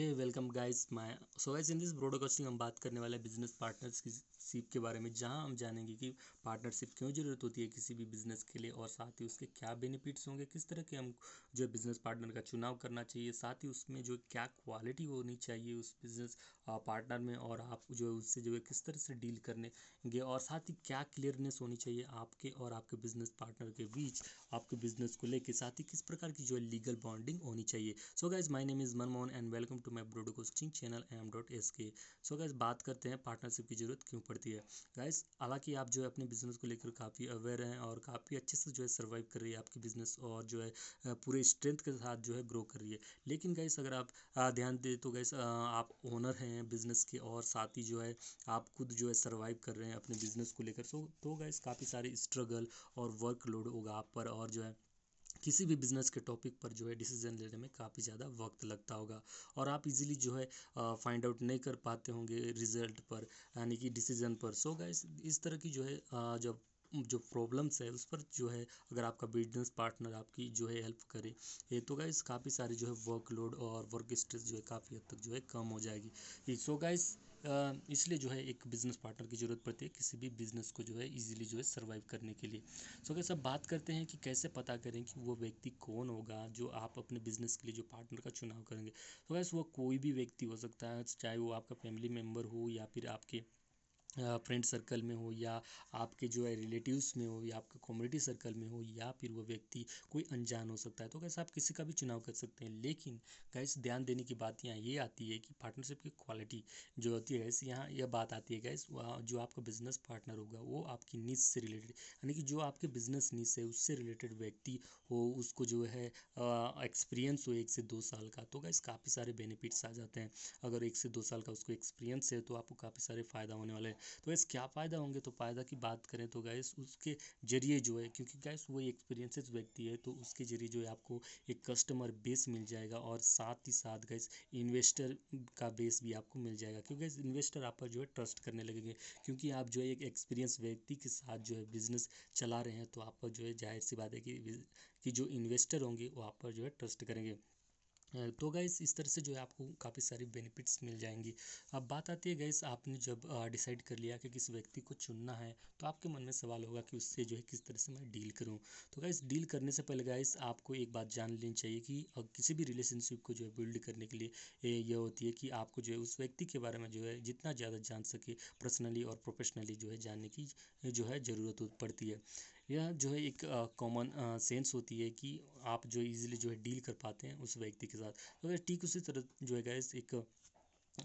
Hey welcome guys my so guys in this broadcasting हम बात करने वाले बिज़नेस पार्टनर्स की बारे में, जहाँ हम जानेंगे कि पार्टनरशिप क्यों ज़रूरत होती है किसी भी बिज़नेस के लिए और साथ ही उसके क्या बेनिफिट्स होंगे, किस तरह के हम जो बिज़नेस पार्टनर का चुनाव करना चाहिए, साथ ही उसमें जो क्या क्वालिटी होनी चाहिए उस बिज़नेस पार्टनर में और आप जो है उससे जो है किस तरह से डील करने और साथ ही क्या क्लियरनेस होनी चाहिए आपके और आपके बिज़नेस पार्टनर के बीच, आपके बिज़नेस को लेकर साथ ही किस प्रकार की जो है लीगल बॉन्डिंग होनी चाहिए। So guys my name is Manmohan and welcome to my ब्रोडो coaching channel M dot S K. So guys बात करते हैं पार्टनरशिप की ज़रूरत क्यों पड़ती है। गाइज़ हालाँकि आप जो है अपने बिज़नेस को लेकर काफ़ी अवेयर हैं और काफ़ी अच्छे से जो है सर्वाइव कर रही है आपकी बिज़नेस और जो है पूरे स्ट्रेंथ के साथ जो है ग्रो कर रही है। लेकिन गाइस अगर आप ध्यान दें तो गाइस आप ओनर हैं बिज़नेस के और साथ ही जो है आप खुद जो है सर्वाइव कर रहे हैं अपने बिज़नेस को लेकर। सो तो गाइस काफ़ी सारे स्ट्रगल और वर्कलोड होगा आप पर और जो है किसी भी बिज़नेस के टॉपिक पर जो है डिसीज़न लेने में काफ़ी ज़्यादा वक्त लगता होगा और आप इजीली जो है फाइंड आउट नहीं कर पाते होंगे रिज़ल्ट पर, यानी कि डिसीज़न पर। सो गाइस, इस तरह की जो है जब जो प्रॉब्लम्स है, उस पर जो है अगर आपका बिज़नेस पार्टनर आपकी जो है हेल्प करे, ये तो गाइस काफ़ी सारे जो है वर्कलोड और वर्क स्ट्रेस जो है काफ़ी हद तक जो है कम हो जाएगी। सो गाइस इसलिए जो है एक बिज़नेस पार्टनर की ज़रूरत पड़ती है किसी भी बिज़नेस को जो है इजीली जो है सर्वाइव करने के लिए। सो अगर सब बात करते हैं कि कैसे पता करें कि वो व्यक्ति कौन होगा जो आप अपने बिज़नेस के लिए जो पार्टनर का चुनाव करेंगे। सो गैस वो कोई भी व्यक्ति हो सकता है, चाहे वो आपका फैमिली मेंबर हो या फिर आपके फ्रेंड सर्कल में हो या आपके जो है रिलेटिव्स में हो या आपके कम्युनिटी सर्कल में हो या फिर वो व्यक्ति कोई अनजान हो सकता है तो कैसे आप किसी का भी चुनाव कर सकते हैं। लेकिन गैस ध्यान देने की बात यहाँ ये आती है कि पार्टनरशिप की क्वालिटी जो होती है गैस यहाँ यह बात आती है गैस जो आपका बिज़नेस पार्टनर होगा, वो आपकी नीच से रिलेटेड यानी कि जो आपके बिज़नेस नीच है, उससे रिलेटेड व्यक्ति हो, उसको जो है एक्सपीरियंस हो एक से दो साल का तो गैस काफ़ी सारे बेनिफिट्स आ जाते हैं। अगर एक से दो साल का उसको एक्सपीरियंस है तो आपको काफ़ी सारे फ़ायदा होने वाले हैं। तो गैस क्या फ़ायदा होंगे? तो फ़ायदा की बात करें तो गैस उसके ज़रिए जो है, क्योंकि गैस वो एक्सपीरियंसेस व्यक्ति है तो उसके ज़रिए जो है आपको एक कस्टमर बेस मिल जाएगा और साथ ही साथ गैस इन्वेस्टर का बेस भी आपको मिल जाएगा। क्योंकि गैस इन्वेस्टर आप पर जो है ट्रस्ट करने लगेंगे। क्योंकि आप जो है एक एक्सपीरियंस व्यक्ति के साथ जो है बिज़नेस चला रहे हैं तो आप पर जो है ज़ाहिर सी बात है कि कि जो इन्वेस्टर होंगे, वो आप पर जो है ट्रस्ट करेंगे। तो गैस इस तरह से जो है आपको काफ़ी सारी बेनिफिट्स मिल जाएँगी। अब बात आती है गैस आपने जब डिसाइड कर लिया कि किस व्यक्ति को चुनना है तो आपके मन में सवाल होगा कि उससे जो है किस तरह से मैं डील करूँ। तो गैस डील करने से पहले गैस आपको एक बात जान लेनी चाहिए कि किसी भी रिलेशनशिप को जो है बिल्ड करने के लिए यह होती है कि आपको जो है उस व्यक्ति के बारे में जो है जितना ज़्यादा जान सके पर्सनली और प्रोफेशनली जो है जानने की, जो है ज़रूरत पड़ती है। यह जो है एक कॉमन सेंस होती है कि आप जो इजीली जो है डील कर पाते हैं उस व्यक्ति के साथ। अगर ठीक उसी तरह जो है गैस एक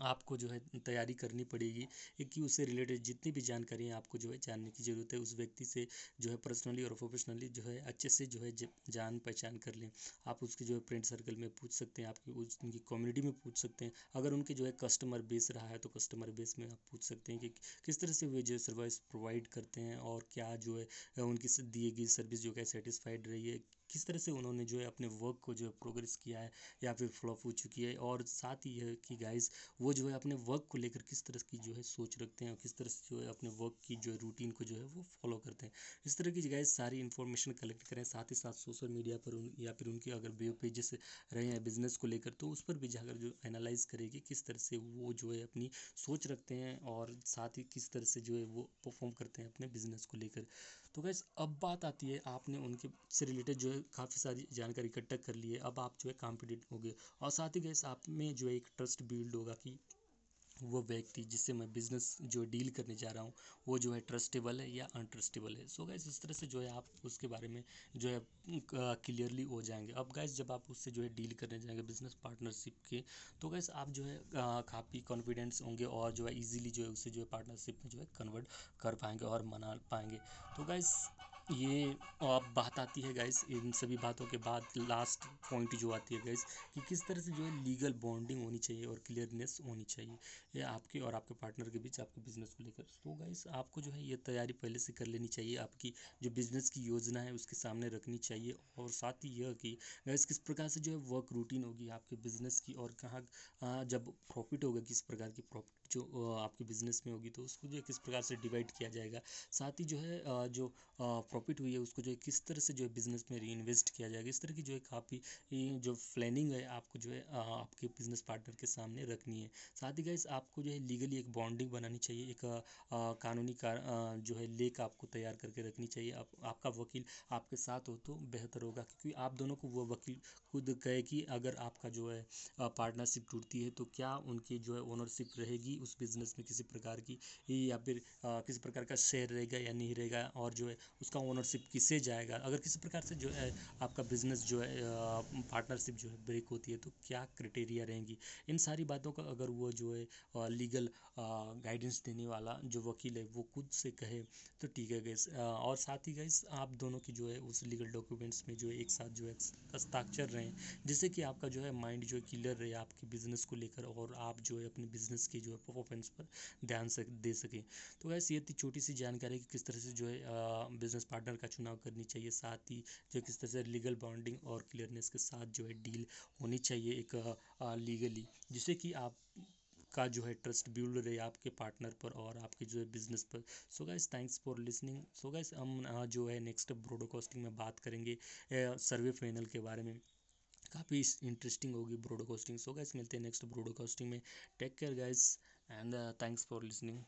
आपको जो है तैयारी करनी पड़ेगी कि उससे रिलेटेड जितनी भी जानकारी आपको जो है जानने की ज़रूरत है, उस व्यक्ति से जो है पर्सनली और प्रोफेशनली जो है अच्छे से जो है जान पहचान कर लें। आप उसके जो है फ्रेंड सर्कल में पूछ सकते हैं, आपकी उनकी कम्युनिटी में पूछ सकते हैं। अगर उनके जो है कस्टमर बेस रहा है तो कस्टमर बेस में आप पूछ सकते हैं कि किस तरह से वे जो सर्विस प्रोवाइड करते हैं और क्या जो है, उनकी दिए गई सर्विस जो है सेटिस्फाइड रही है किस तरह से उन्होंने जो है अपने वर्क को जो है प्रोग्रेस किया है, या फिर फ्लॉप हो चुकी है, और साथ ही है कि गाइस वो जो है अपने वर्क को लेकर किस तरह की जो है सोच रखते हैं, और किस तरह से जो है अपने वर्क की जो है रूटीन को जो है वो फॉलो करते हैं। इस तरह की गाइस सारी इन्फॉर्मेशन कलेक्ट करें, साथ ही साथ सोशल मीडिया पर उन, या फिर उनके अगर वेब पेजेस रहे हैं बिज़नेस को लेकर तो उस पर भी जाकर जो एनालाइज करेगी किस तरह से वो जो है अपनी सोच रखते हैं, और साथ ही किस तरह से जो है वो परफॉर्म करते हैं अपने बिज़नेस को लेकर। तो गैस अब बात आती है आपने उनके से रिलेटेड जो है काफ़ी सारी जानकारी इकट्ठा कर ली है। अब आप जो है कॉम्पिटेंट हो गए। और साथ ही गैस आप में जो है एक ट्रस्ट बिल्ड होगा कि वो व्यक्ति जिससे मैं बिज़नेस जो डील करने जा रहा हूँ, वो जो है ट्रस्टेबल है या अनट्रस्टेबल है। सो गैस इस तरह से जो है आप उसके बारे में जो है क्लियरली हो जाएँगे। अब गैस जब आप उससे जो है डील करने जाएँगे बिज़नेस पार्टनरशिप के तो गैस आप जो है काफ़ी कॉन्फिडेंस होंगे और जो है ईजिली जो है उससे जो है पार्टनरशिप में जो है कन्वर्ट कर पाएँगे और मना पाएँगे। तो गैस ये अब बात आती है गाइस इन सभी बातों के बाद लास्ट पॉइंट जो आती है गाइस कि किस तरह से जो है लीगल बॉन्डिंग होनी चाहिए और क्लियरनेस होनी चाहिए, ये आपके और आपके पार्टनर के बीच, आपके बिज़नेस को लेकर। तो गाइस आपको जो है ये तैयारी पहले से कर लेनी चाहिए, आपकी जो बिज़नेस की योजना है उसके सामने रखनी चाहिए और साथ ही यह कि गाइस किस प्रकार से जो है वर्क रूटीन होगी आपके बिज़नेस की और कहाँ जब प्रॉफिट होगा, किस प्रकार की प्रॉफिट जो आपके बिज़नेस में होगी तो उसको जो है किस प्रकार से डिवाइड किया जाएगा। साथ ही जो है जो प्रॉफिट हुई है उसको जो है किस तरह से जो है बिज़नेस में री इन्वेस्ट किया जाएगा इस तरह की जो है काफ़ी जो प्लानिंग है आपको जो है आपके बिज़नेस पार्टनर के सामने रखनी है। साथ ही गाइस आपको जो है लीगली एक बॉन्डिंग बनानी चाहिए एक कानूनी कार जो है लेक आपको तैयार करके रखनी चाहिए। आप, आपका वकील आपके साथ हो तो बेहतर होगा क्योंकि आप दोनों को वो वकील खुद कहे कि अगर आपका जो है पार्टनरशिप टूटती है तो क्या उनकी जो है ओनरशिप रहेगी उस बिज़नेस में किसी प्रकार की या फिर किसी प्रकार का शेयर रहेगा या नहीं रहेगा और जो है उसका ओनरशिप किसे जाएगा अगर किसी प्रकार से जो है आपका बिज़नेस जो है पार्टनरशिप जो है ब्रेक होती है तो क्या क्राइटेरिया रहेंगी इन सारी बातों का अगर वो जो है लीगल गाइडेंस देने वाला जो वकील है वो खुद से कहे तो ठीक है गैस और साथ ही गैस आप दोनों की जो है उस लीगल डॉक्यूमेंट्स में जो है एक साथ जो है हस्ताक्षर रहें जिससे कि आपका जो है माइंड जो है क्लियर रहे आपके बिज़नेस को लेकर और आप जो है अपने बिज़नेस की जो है परफॉर्मेंस पर ध्यान से दे सकें तो गैस ये थी छोटी सी जानकारी कि किस तरह से जो है बिज़नेस पार्टनर का चुनाव करनी चाहिए, साथ ही जो किस तरह से लीगल बॉन्डिंग और क्लियरनेस के साथ जो है डील होनी चाहिए एक लीगली जिससे कि आप का जो है ट्रस्ट बिल्ड रहे आपके पार्टनर पर और आपके जो है बिज़नेस पर। So guys thanks for listening so guys हम जो है नेक्स्ट ब्रॉडकास्टिंग में बात करेंगे सर्वे फाइनल के बारे में। काफ़ी इंटरेस्टिंग होगी ब्रॉडकास्टिंग सो गाइस मिलते हैं नेक्स्ट ब्रॉडकास्टिंग में। Take care guys and thanks for listening